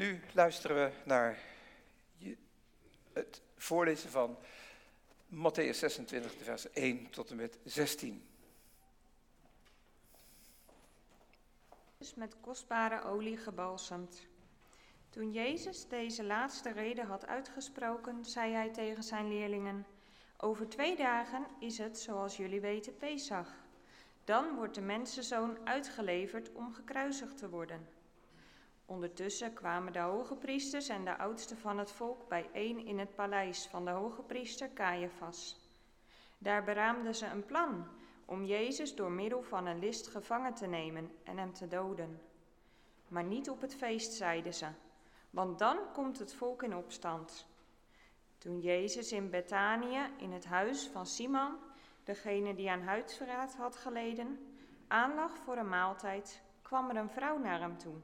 Nu luisteren we naar het voorlezen van Matthäus 26, vers 1 tot en met 16. Met kostbare olie gebalsemd. Toen Jezus deze laatste reden had uitgesproken, zei hij tegen zijn leerlingen: Over twee dagen is het, zoals jullie weten, Pesach. Dan wordt de mensenzoon uitgeleverd om gekruisigd te worden. Ondertussen kwamen de hoge priesters en de oudsten van het volk bijeen in het paleis van de hoge priester Caiaphas. Daar beraamden ze een plan om Jezus door middel van een list gevangen te nemen en hem te doden. Maar niet op het feest, zeiden ze, want dan komt het volk in opstand. Toen Jezus in Betanië, in het huis van Simon, degene die aan huidverraad had geleden, aanlag voor een maaltijd, kwam er een vrouw naar hem toe.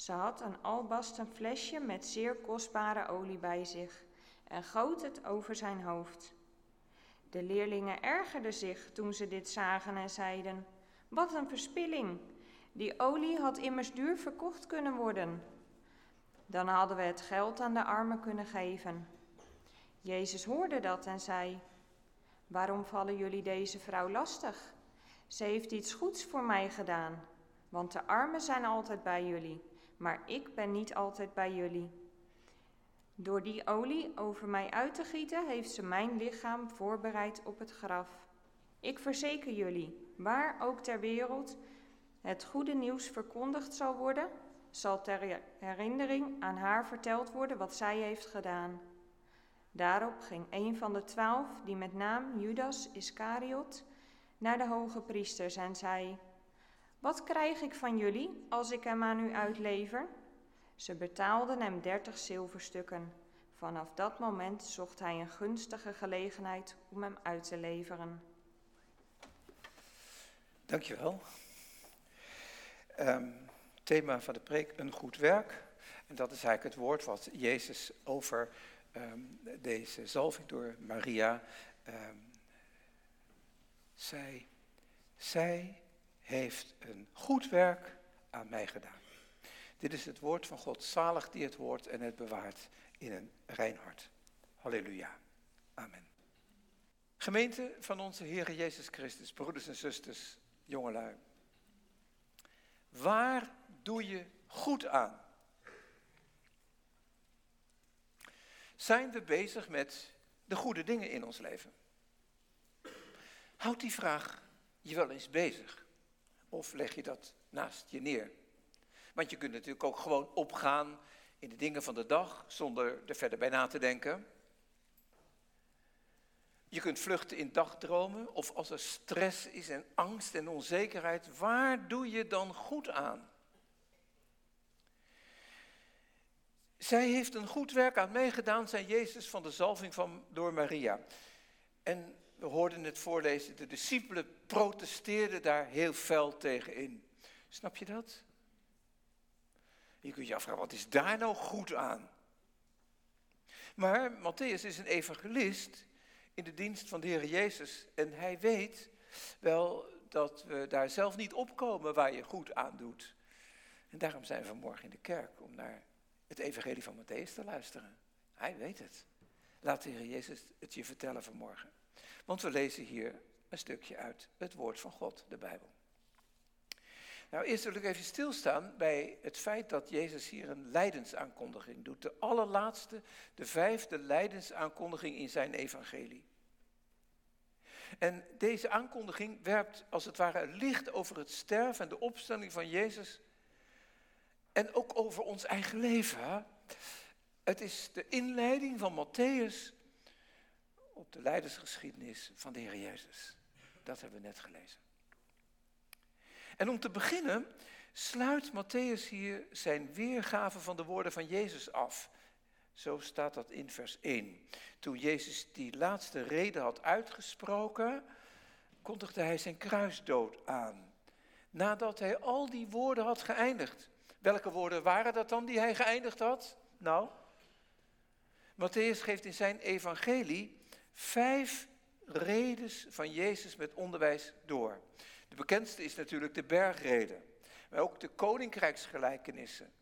Ze had een albasten flesje met zeer kostbare olie bij zich en goot het over zijn hoofd. De leerlingen ergerden zich toen ze dit zagen en zeiden: Wat een verspilling! Die olie had immers duur verkocht kunnen worden. Dan hadden we het geld aan de armen kunnen geven. Jezus hoorde dat en zei: Waarom vallen jullie deze vrouw lastig? Ze heeft iets goeds voor mij gedaan, want de armen zijn altijd bij jullie maar ik ben niet altijd bij jullie. Door die olie over mij uit te gieten, heeft ze mijn lichaam voorbereid op het graf. Ik verzeker jullie, waar ook ter wereld het goede nieuws verkondigd zal worden, zal ter herinnering aan haar verteld worden wat zij heeft gedaan. Daarop ging een van de twaalf, die met naam Judas Iscariot, naar de hoge priesters en zei: wat krijg ik van jullie als ik hem aan u uitlever? Ze betaalden hem dertig zilverstukken. Vanaf dat moment zocht hij een gunstige gelegenheid om hem uit te leveren. Dankjewel. Um, thema van de preek, een goed werk. En dat is eigenlijk het woord wat Jezus over um, deze zalving door Maria um, zei. Zij heeft een goed werk aan mij gedaan. Dit is het woord van God, zalig die het hoort en het bewaart in een rein hart. Halleluja. Amen. Gemeente van onze Heer Jezus Christus, broeders en zusters, jongelui. Waar doe je goed aan? Zijn we bezig met de goede dingen in ons leven? Houd die vraag je wel eens bezig. Of leg je dat naast je neer? Want je kunt natuurlijk ook gewoon opgaan in de dingen van de dag zonder er verder bij na te denken. Je kunt vluchten in dagdromen of als er stress is en angst en onzekerheid, waar doe je dan goed aan? Zij heeft een goed werk aan meegedaan, zei Jezus van de zalving van, door Maria. En we hoorden het voorlezen, de discipelen protesteerden daar heel fel tegen in. Snap je dat? Je kunt je afvragen, wat is daar nou goed aan? Maar Matthäus is een evangelist in de dienst van de Heer Jezus. En hij weet wel dat we daar zelf niet opkomen waar je goed aan doet. En daarom zijn we vanmorgen in de kerk om naar het evangelie van Matthäus te luisteren. Hij weet het. Laat de Heer Jezus het je vertellen vanmorgen. Want we lezen hier een stukje uit het woord van God, de Bijbel. Nou, eerst wil ik even stilstaan bij het feit dat Jezus hier een lijdensaankondiging doet. De allerlaatste, de vijfde lijdensaankondiging in zijn evangelie. En deze aankondiging werpt als het ware licht over het sterven en de opstelling van Jezus. En ook over ons eigen leven. Het is de inleiding van Matthäus op de leidersgeschiedenis van de Heer Jezus. Dat hebben we net gelezen. En om te beginnen sluit Matthäus hier zijn weergave van de woorden van Jezus af. Zo staat dat in vers 1. Toen Jezus die laatste reden had uitgesproken, kondigde hij zijn kruisdood aan. Nadat hij al die woorden had geëindigd. Welke woorden waren dat dan die hij geëindigd had? Nou, Matthäus geeft in zijn evangelie vijf redes van Jezus met onderwijs door. De bekendste is natuurlijk de bergreden, maar ook de koninkrijksgelijkenissen.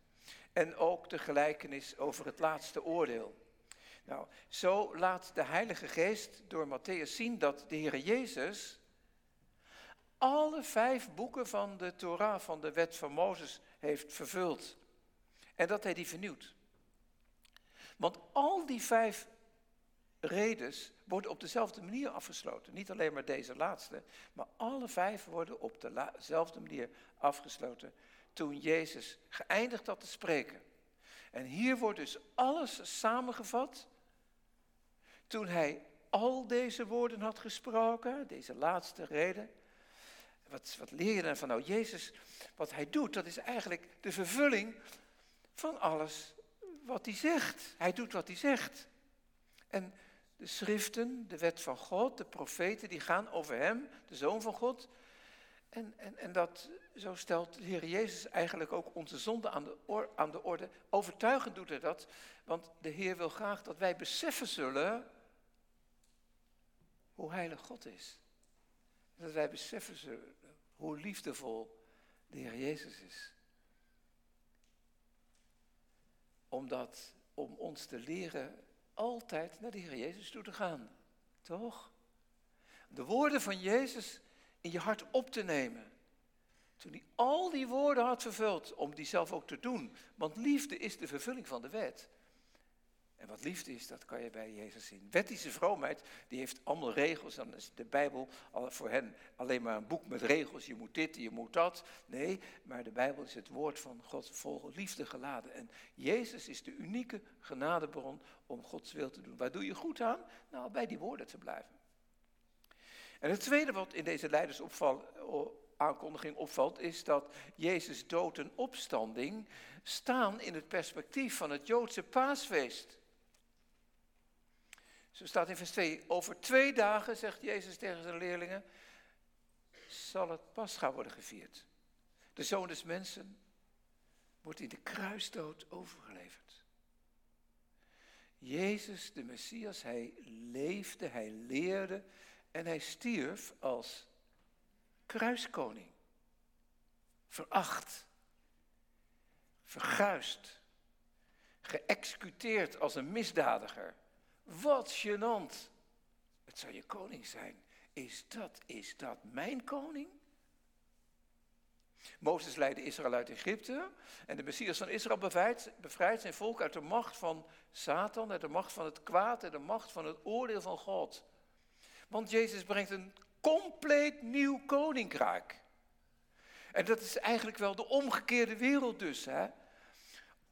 En ook de gelijkenis over het laatste oordeel. Nou, zo laat de Heilige Geest door Matthäus zien dat de Heer Jezus alle vijf boeken van de Torah, van de wet van Mozes, heeft vervuld. En dat hij die vernieuwt. Want al die vijf redes worden op dezelfde manier afgesloten. Niet alleen maar deze laatste, maar alle vijf worden op dezelfde manier afgesloten toen Jezus geëindigd had te spreken. En hier wordt dus alles samengevat toen hij al deze woorden had gesproken, deze laatste reden. Wat, wat leer je dan van nou? Jezus, wat hij doet, dat is eigenlijk de vervulling van alles wat hij zegt. Hij doet wat hij zegt. En de schriften, de wet van God, de profeten, die gaan over hem, de zoon van God. En, en, en dat, zo stelt de Heer Jezus eigenlijk ook onze zonde aan de, aan de orde. Overtuigend doet hij dat, want de Heer wil graag dat wij beseffen zullen hoe heilig God is. Dat wij beseffen zullen hoe liefdevol de Heer Jezus is. Omdat, om ons te leren altijd naar de Heer Jezus toe te gaan. Toch? De woorden van Jezus in je hart op te nemen. Toen hij al die woorden had vervuld, om die zelf ook te doen. Want liefde is de vervulling van de wet. En wat liefde is, dat kan je bij Jezus zien. Wettische vroomheid, die heeft allemaal regels. Dan is de Bijbel voor hen alleen maar een boek met regels. Je moet dit, je moet dat. Nee, maar de Bijbel is het woord van God vol liefde geladen. En Jezus is de unieke genadebron om Gods wil te doen. Waar doe je goed aan? Nou, bij die woorden te blijven. En het tweede wat in deze leidersaankondiging opvalt, is dat Jezus dood en opstanding staan in het perspectief van het Joodse paasfeest. Zo staat in vers 2, over twee dagen, zegt Jezus tegen zijn leerlingen, zal het Pascha worden gevierd. De zoon des mensen wordt in de kruisdood overgeleverd. Jezus, de Messias, hij leefde, hij leerde en hij stierf als kruiskoning. Veracht, verguist, geëxecuteerd als een misdadiger wat gênant. Het zou je koning zijn. Is dat, is dat mijn koning? Mozes leidde Israël uit Egypte en de Messias van Israël bevrijdt, zijn volk uit de macht van Satan, uit de macht van het kwaad, uit de macht van het oordeel van God. Want Jezus brengt een compleet nieuw koninkrijk. En dat is eigenlijk wel de omgekeerde wereld dus. Hè?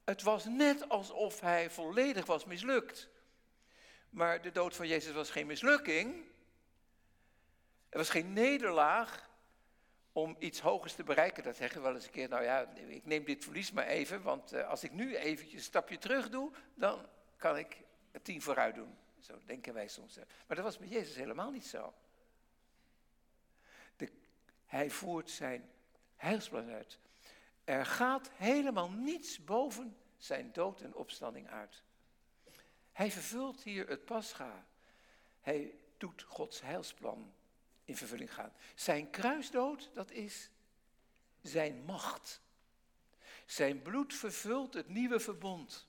Het was net alsof hij volledig was mislukt. Maar de dood van Jezus was geen mislukking. Er was geen nederlaag om iets hogers te bereiken. Dat zeggen we wel eens een keer, nou ja, ik neem dit verlies maar even, want eh, als ik nu eventjes een stapje terug doe, dan kan ik het tien vooruit doen. Zo denken wij soms. Maar dat was met Jezus helemaal niet zo. De, hij voert zijn heilsplan uit. Er gaat helemaal niets boven zijn dood en opstanding uit. Hij vervult hier het pascha. Hij doet Gods heilsplan in vervulling gaan. Zijn kruisdood, dat is zijn macht. Zijn bloed vervult het nieuwe verbond.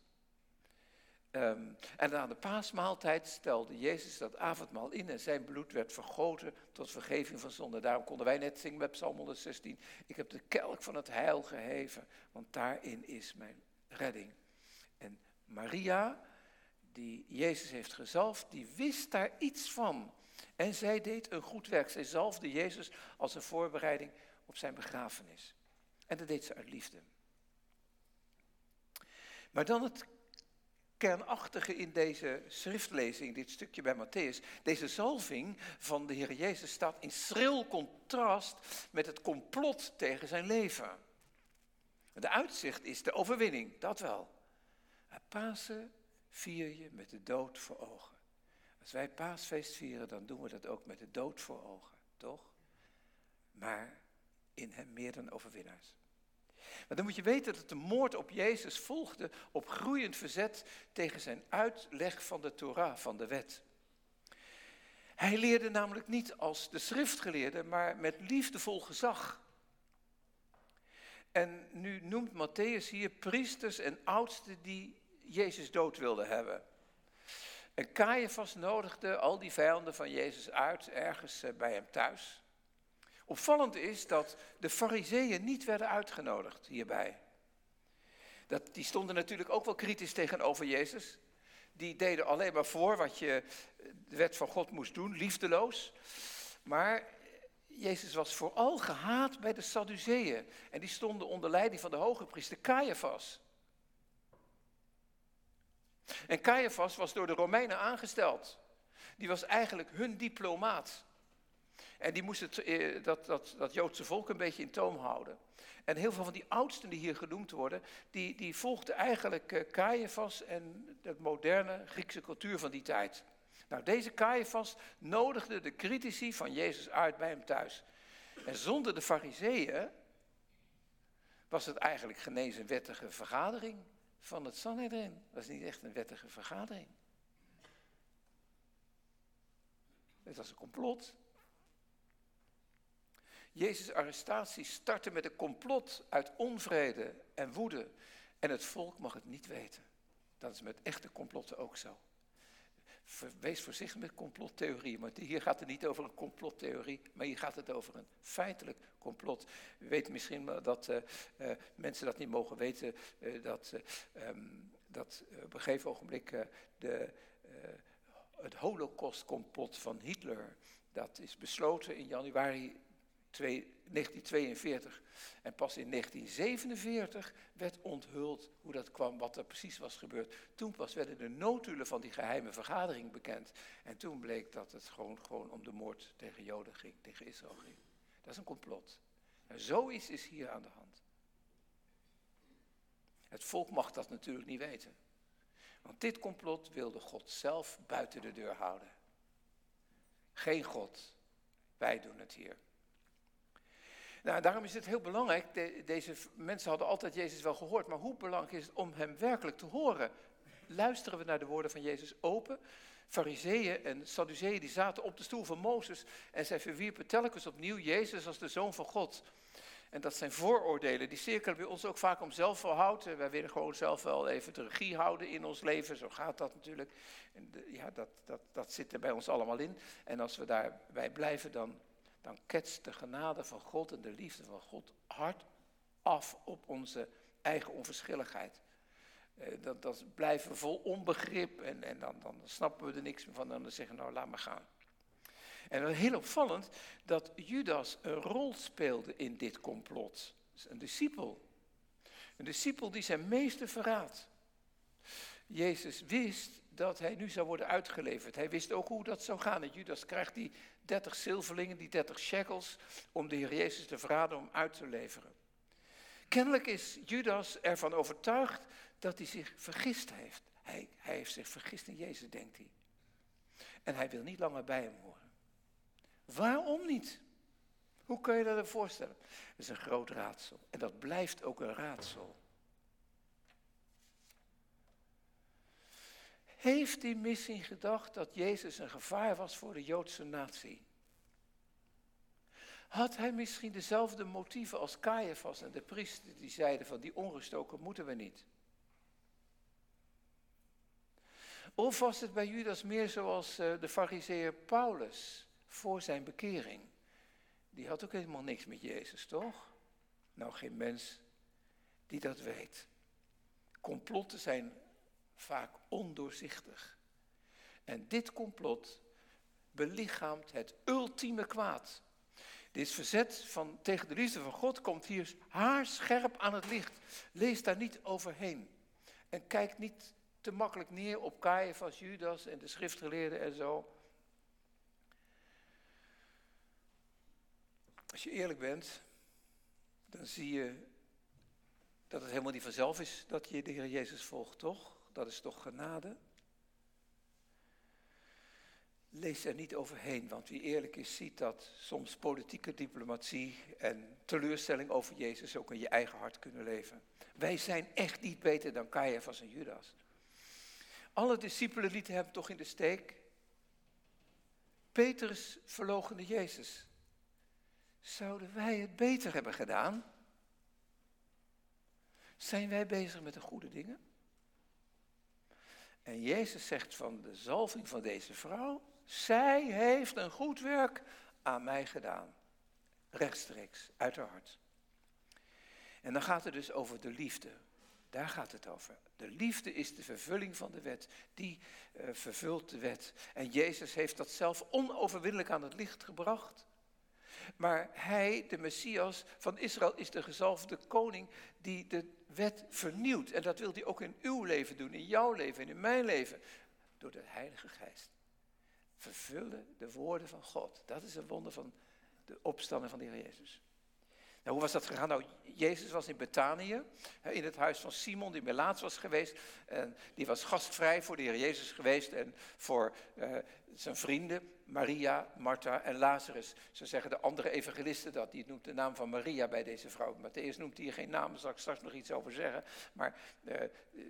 Um, en aan de paasmaaltijd stelde Jezus dat avondmaal in en zijn bloed werd vergoten tot vergeving van zonde. Daarom konden wij net zingen met Psalm 116. Ik heb de kelk van het heil geheven, want daarin is mijn redding. En Maria, die Jezus heeft gezalfd, die wist daar iets van. En zij deed een goed werk. Zij zalfde Jezus als een voorbereiding op zijn begrafenis. En dat deed ze uit liefde. Maar dan het kernachtige in deze schriftlezing, dit stukje bij Matthäus. Deze zalving van de Heer Jezus staat in schril contrast met het complot tegen zijn leven. De uitzicht is de overwinning, dat wel. Pasen vier je met de dood voor ogen. Als wij paasfeest vieren, dan doen we dat ook met de dood voor ogen, toch? Maar in hem meer dan overwinnaars. Maar dan moet je weten dat de moord op Jezus volgde op groeiend verzet tegen zijn uitleg van de Torah, van de wet. Hij leerde namelijk niet als de schriftgeleerde, maar met liefdevol gezag. En nu noemt Matthäus hier priesters en oudsten die Jezus dood wilden hebben. En Caiaphas nodigde al die vijanden van Jezus uit ergens eh, bij hem thuis. Opvallend is dat de fariseeën niet werden uitgenodigd hierbij. Dat, die stonden natuurlijk ook wel kritisch tegenover Jezus. Die deden alleen maar voor wat je de wet van God moest doen, liefdeloos. Maar Jezus was vooral gehaat bij de Sadduceeën. En die stonden onder leiding van de hoge priester Caiaphas. En Caiaphas was door de Romeinen aangesteld. Die was eigenlijk hun diplomaat. En die moest het, eh, dat, dat, dat Joodse volk een beetje in toom houden. En heel veel van die oudsten die hier genoemd worden, die, die volgden eigenlijk uh, Caiaphas en de moderne Griekse cultuur van die tijd. Nou, deze Caiaphas nodigde de critici van Jezus uit bij hem thuis. En zonder de fariseeën was het eigenlijk geen een wettige vergadering van het Sanhedrin. Dat is niet echt een wettige vergadering. Het was een complot. Jezus' arrestatie startte met een complot uit onvrede en woede. En het volk mag het niet weten. Dat is met echte complotten ook zo. Wees voorzichtig met complottheorieën, want hier gaat het niet over een complottheorie, maar hier gaat het over een feitelijk complot. U weet misschien dat uh, uh, mensen dat niet mogen weten, uh, dat, um, dat op een gegeven ogenblik de, het holocaustcomplot van Hitler, dat is besloten in januari 1942. En pas in 1947 werd onthuld hoe dat kwam, wat er precies was gebeurd. Toen pas werden de notulen van die geheime vergadering bekend. En toen bleek dat het gewoon, gewoon om de moord tegen Joden ging, tegen Israël ging. Dat is een complot. En zoiets is hier aan de hand. Het volk mag dat natuurlijk niet weten. Want dit complot wilde God zelf buiten de deur houden. Geen God. Wij doen het hier. Nou, daarom is het heel belangrijk, deze mensen hadden altijd Jezus wel gehoord, maar hoe belangrijk is het om hem werkelijk te horen? Luisteren we naar de woorden van Jezus open? Fariseeën en Sadduceeën die zaten op de stoel van Mozes en zij verwierpen telkens opnieuw Jezus als de Zoon van God. En dat zijn vooroordelen, die cirkelen bij ons ook vaak om zelfverhoud. Wij willen gewoon zelf wel even de regie houden in ons leven, zo gaat dat natuurlijk. Ja, dat, dat, dat zit er bij ons allemaal in. En als we daarbij blijven, dan dan ketst de genade van God en de liefde van God hard af op onze eigen onverschilligheid. Eh, dat, dat blijven we vol onbegrip en, en dan, dan snappen we er niks meer van en dan zeggen we nou laat maar gaan. En dan heel opvallend dat Judas een rol speelde in dit complot. Een discipel. Een discipel die zijn meester verraadt. Jezus wist dat hij nu zou worden uitgeleverd. Hij wist ook hoe dat zou gaan. En Judas krijgt die 30 zilverlingen, die 30 shekels, om de Heer Jezus te verraden om uit te leveren. Kennelijk is Judas ervan overtuigd dat hij zich vergist heeft. Hij, hij heeft zich vergist in Jezus, denkt hij. En hij wil niet langer bij hem horen. Waarom niet? Hoe kun je dat voorstellen? Dat is een groot raadsel. En dat blijft ook een raadsel. Heeft hij misschien gedacht dat Jezus een gevaar was voor de Joodse natie? Had hij misschien dezelfde motieven als Caiaphas en de priester die zeiden van die ongestoken moeten we niet? Of was het bij Judas meer zoals eh, de fariseer Paulus voor zijn bekering? Die had ook helemaal niks met Jezus, toch? Nou, geen mens die dat weet. Complotten zijn vaak ondoorzichtig. En dit complot belichaamt het ultieme kwaad. Dit verzet van, tegen de liefde van God komt hier haarscherp aan het licht. Lees daar niet overheen. En kijk niet te makkelijk neer op Caiaphas, Judas en de schriftgeleerden en zo. Als je eerlijk bent, dan zie je dat het helemaal niet vanzelf is dat je de Heer Jezus volgt, toch? Dat is toch genade? Lees er niet overheen, want wie eerlijk is, ziet dat soms politieke diplomatie en teleurstelling over Jezus ook in je eigen hart kunnen leven. Wij zijn echt niet beter dan Caiaphas en Judas. Alle discipelen lieten hem toch in de steek. Petrus verloochende Jezus. Zouden wij het beter hebben gedaan? Zijn wij bezig met de goede dingen? En Jezus zegt van de zalving van deze vrouw, zij heeft een goed werk aan mij gedaan. Rechtstreeks, uit haar hart. En dan gaat het dus over de liefde. Daar gaat het over. De liefde is de vervulling van de wet. Die uh, vervult de wet. En Jezus heeft dat zelf onoverwinnelijk aan het licht gebracht. Maar hij, de Messias van Israël, is de gezalfde koning die de wet vernieuwt. En dat wil hij ook in uw leven doen, in jouw leven en in mijn leven. Door de Heilige Geest. Vervullen de woorden van God. Dat is een wonder van de opstanding van de Heer Jezus. Nou, hoe was dat gegaan? Nou, Jezus was in Betanië, in het huis van Simon, die melaats was geweest. En die was gastvrij voor de Heer Jezus geweest en voor uh, zijn vrienden, Maria, Martha en Lazarus. Zo zeggen de andere evangelisten dat. Die noemt de naam van Maria bij deze vrouw. Matthäus noemt hier geen naam, daar zal ik straks nog iets over zeggen. Maar uh,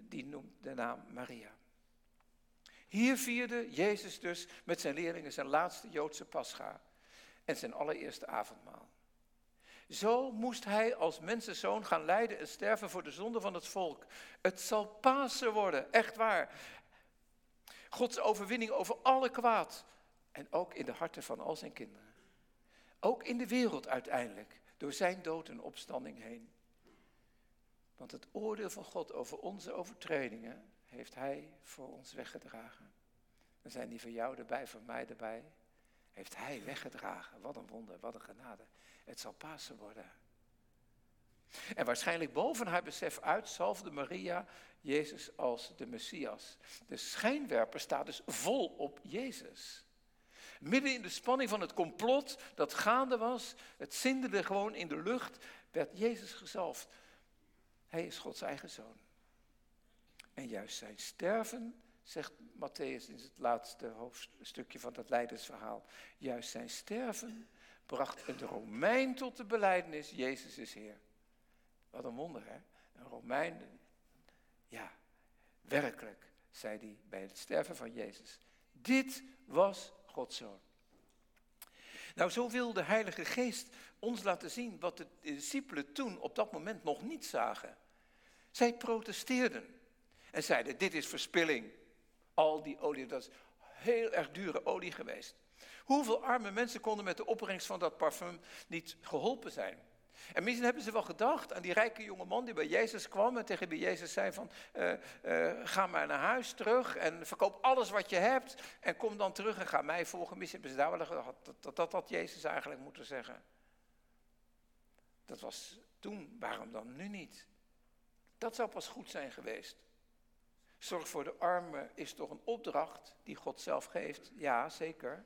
die noemt de naam Maria. Hier vierde Jezus dus met zijn leerlingen zijn laatste Joodse pascha en zijn allereerste avondmaal. Zo moest hij als mensenzoon gaan lijden en sterven voor de zonde van het volk. Het zal Pasen worden, echt waar. Gods overwinning over alle kwaad. En ook in de harten van al zijn kinderen. Ook in de wereld uiteindelijk, door zijn dood en opstanding heen. Want het oordeel van God over onze overtredingen heeft hij voor ons weggedragen. Dan zijn die voor jou erbij, voor mij erbij. Heeft hij weggedragen. Wat een wonder, wat een genade. Het zal Pasen worden. En waarschijnlijk boven haar besef uit zalfde Maria Jezus als de Messias. De schijnwerper staat dus vol op Jezus. Midden in de spanning van het complot dat gaande was, het zinderde gewoon in de lucht, werd Jezus gezalfd. Hij is Gods eigen zoon. En juist zijn sterven, zegt Matthäus in het laatste hoofdstukje van dat leidersverhaal, juist zijn sterven bracht een Romein tot de beleidenis, Jezus is Heer. Wat een wonder, hè? Een Romein, ja, werkelijk, zei hij bij het sterven van Jezus. Dit was Nou, zo wil de Heilige Geest ons laten zien wat de discipelen toen op dat moment nog niet zagen. Zij protesteerden en zeiden, dit is verspilling. Al die olie, dat is heel erg dure olie geweest. Hoeveel arme mensen konden met de opbrengst van dat parfum niet geholpen zijn? En misschien hebben ze wel gedacht aan die rijke jonge man die bij Jezus kwam en tegen wie Jezus zei van, uh, uh, ga maar naar huis terug en verkoop alles wat je hebt en kom dan terug en ga mij volgen. Misschien hebben ze daar wel gedacht, dat, dat, dat had Jezus eigenlijk moeten zeggen. Dat was toen, waarom dan nu niet? Dat zou pas goed zijn geweest. Zorg voor de armen is toch een opdracht die God zelf geeft? Ja, zeker.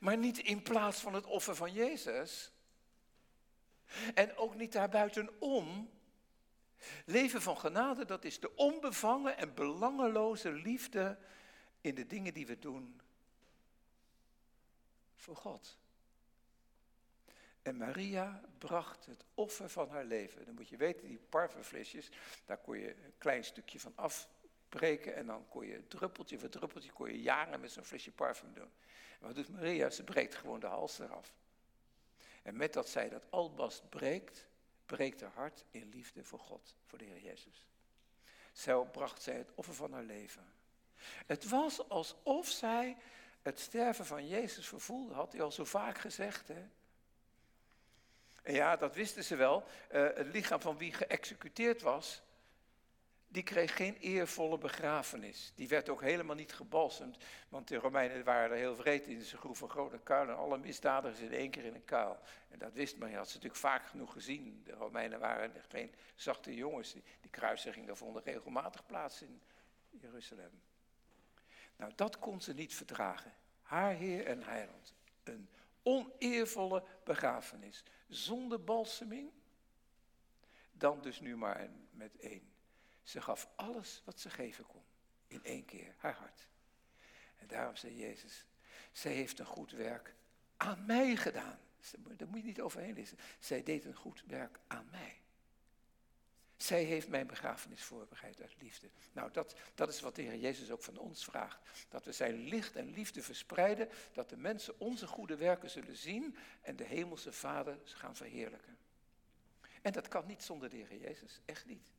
Maar niet in plaats van het offer van Jezus. En ook niet daarbuitenom. Leven van genade, dat is de onbevangen en belangeloze liefde in de dingen die we doen voor God. En Maria bracht het offer van haar leven. Dan moet je weten, die parfumflesjes, daar kon je een klein stukje van afbreken en dan kon je druppeltje voor druppeltje, kon je jaren met zo'n flesje parfum doen. En wat doet Maria? Ze breekt gewoon de hals eraf. En met dat zij dat albast breekt, breekt haar hart in liefde voor God, voor de Heer Jezus. Zo bracht zij het offer van haar leven. Het was alsof zij het sterven van Jezus vervoelde, had hij al zo vaak gezegd. Hè? En ja, dat wisten ze wel. Uh, het lichaam van wie geëxecuteerd was, die kreeg geen eervolle begrafenis. Die werd ook helemaal niet gebalsemd, want de Romeinen waren er heel vreed in. Ze groeven grote kuil en alle misdadigers in één keer in een kuil. En dat wist men, je had ze natuurlijk vaak genoeg gezien. De Romeinen waren geen zachte jongens. Die, die vonden regelmatig plaats in Jeruzalem. Nou, dat kon ze niet verdragen. Haar Heer en Heiland. Een oneervolle begrafenis. Zonder balseming. Dan dus nu maar met één. Ze gaf alles wat ze geven kon. In één keer, haar hart. En daarom zei Jezus, zij heeft een goed werk aan mij gedaan. Daar moet je niet overheen lezen. Zij deed een goed werk aan mij. Zij heeft mijn begrafenis voorbereid uit liefde. Nou, dat, dat is wat de Heer Jezus ook van ons vraagt. Dat we zijn licht en liefde verspreiden, dat de mensen onze goede werken zullen zien en de hemelse Vader gaan verheerlijken. En dat kan niet zonder de Heer Jezus, echt niet.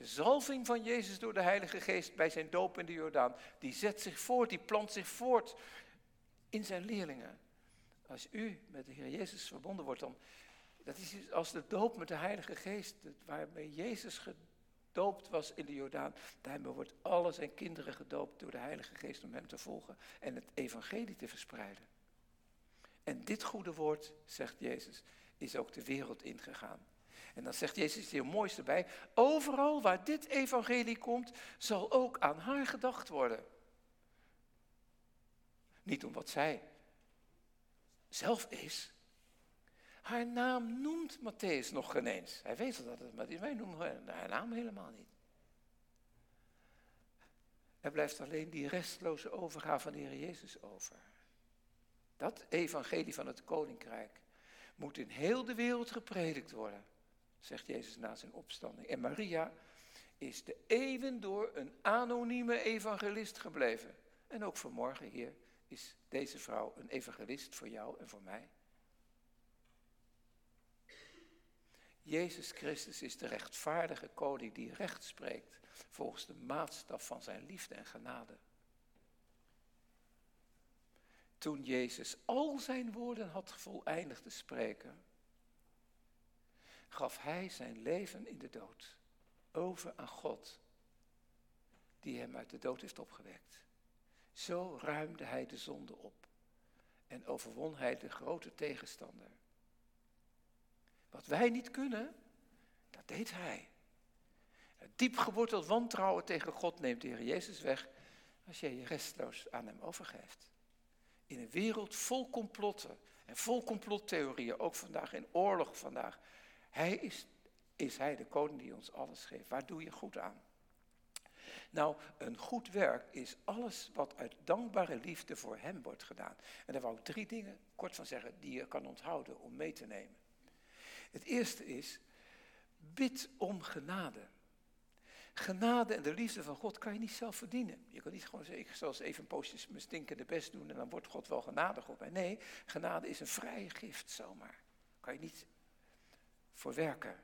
De zalving van Jezus door de Heilige Geest bij zijn doop in de Jordaan, die zet zich voort, die plant zich voort in zijn leerlingen. Als u met de Heer Jezus verbonden wordt, dan dat is als de doop met de Heilige Geest, waarmee Jezus gedoopt was in de Jordaan. Daarmee wordt alle zijn kinderen gedoopt door de Heilige Geest om hem te volgen en het evangelie te verspreiden. En dit goede woord, zegt Jezus, is ook de wereld ingegaan. En dan zegt Jezus hier mooiste bij, overal waar dit evangelie komt, zal ook aan haar gedacht worden. Niet om wat zij zelf is. Haar naam noemt Matthäus nog geen eens. Hij weet dat het Matthäus, wij noemen haar naam helemaal niet. Er blijft alleen die restloze overgave van de Heer Jezus over. Dat evangelie van het koninkrijk moet in heel de wereld gepredikt worden, zegt Jezus na zijn opstanding. En Maria is de eeuwen door een anonieme evangelist gebleven. En ook vanmorgen, Heer, is deze vrouw een evangelist voor jou en voor mij. Jezus Christus is de rechtvaardige koning die recht spreekt volgens de maatstaf van zijn liefde en genade. Toen Jezus al zijn woorden had voleindigd te spreken, gaf hij zijn leven in de dood over aan God, die hem uit de dood heeft opgewekt. Zo ruimde hij de zonde op en overwon hij de grote tegenstander. Wat wij niet kunnen, dat deed hij. Het diep geworteld wantrouwen tegen God neemt de Heer Jezus weg als jij je restloos aan hem overgeeft. In een wereld vol complotten en vol complottheorieën, ook vandaag in oorlog vandaag. Hij is, is hij de koning die ons alles geeft. Waar doe je goed aan? Nou, een goed werk is alles wat uit dankbare liefde voor hem wordt gedaan. En daar wou ik drie dingen kort van zeggen die je kan onthouden om mee te nemen. Het eerste is, bid om genade. Genade en de liefde van God kan je niet zelf verdienen. Je kan niet gewoon zeggen, eens even een poosje mijn stinkende best doen en dan wordt God wel genadig op mij. Nee, genade is een vrije gift zomaar. Kan je niet voor werken.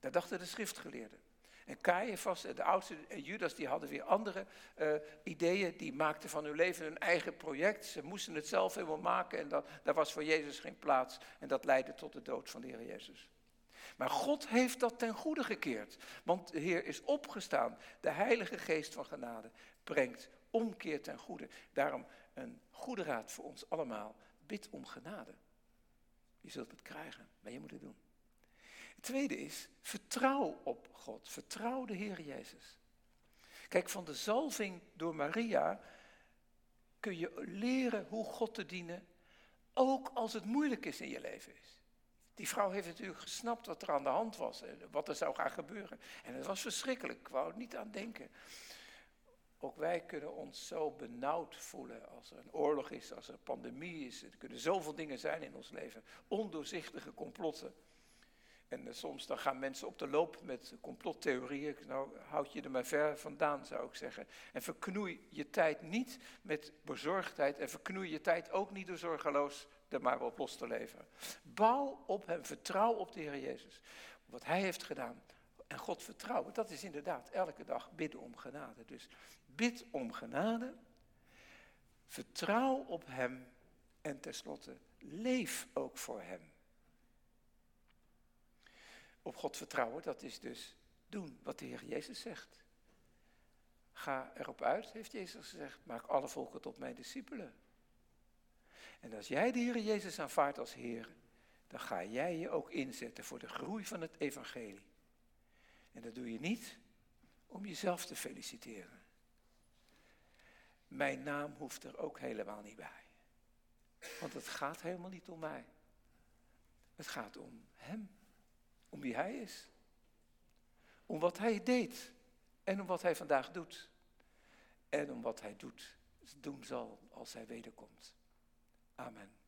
Daar dachten de schriftgeleerden. En Caiaphas, de oudste, en Judas, die hadden weer andere uh, ideeën. Die maakten van hun leven een eigen project. Ze moesten het zelf helemaal maken en dat, daar was voor Jezus geen plaats. En dat leidde tot de dood van de Heer Jezus. Maar God heeft dat ten goede gekeerd. Want de Heer is opgestaan. De Heilige Geest van genade brengt omkeer ten goede. Daarom een goede raad voor ons allemaal. Bid om genade. Je zult het krijgen, maar je moet het doen. Tweede is, vertrouw op God. Vertrouw de Heer Jezus. Kijk, van de zalving door Maria kun je leren hoe God te dienen, ook als het moeilijk is in je leven. Is. Die vrouw heeft natuurlijk gesnapt wat er aan de hand was en wat er zou gaan gebeuren. En het was verschrikkelijk, ik wou er niet aan denken. Ook wij kunnen ons zo benauwd voelen als er een oorlog is, als er een pandemie is. Er kunnen zoveel dingen zijn in ons leven, ondoorzichtige complotten. En uh, soms dan gaan mensen op de loop met complottheorieën. Nou, houd je er maar ver vandaan, zou ik zeggen. En verknoei je tijd niet met bezorgdheid. En verknoei je tijd ook niet door zorgeloos er maar op los te leven. Bouw op hem, vertrouw op de Heer Jezus. Wat hij heeft gedaan. En God vertrouwen, dat is inderdaad elke dag bidden om genade. Dus bid om genade. Vertrouw op hem. En tenslotte, leef ook voor hem. Op God vertrouwen, dat is dus doen wat de Heer Jezus zegt. Ga erop uit, heeft Jezus gezegd, maak alle volken tot mijn discipelen. En als jij de Heer Jezus aanvaardt als Heer, dan ga jij je ook inzetten voor de groei van het evangelie. En dat doe je niet om jezelf te feliciteren. Mijn naam hoeft er ook helemaal niet bij. Want het gaat helemaal niet om mij. Het gaat om Hem. Om wie Hij is. Om wat Hij deed. En om wat Hij vandaag doet. En om wat Hij doet, doen zal als Hij wederkomt. Amen.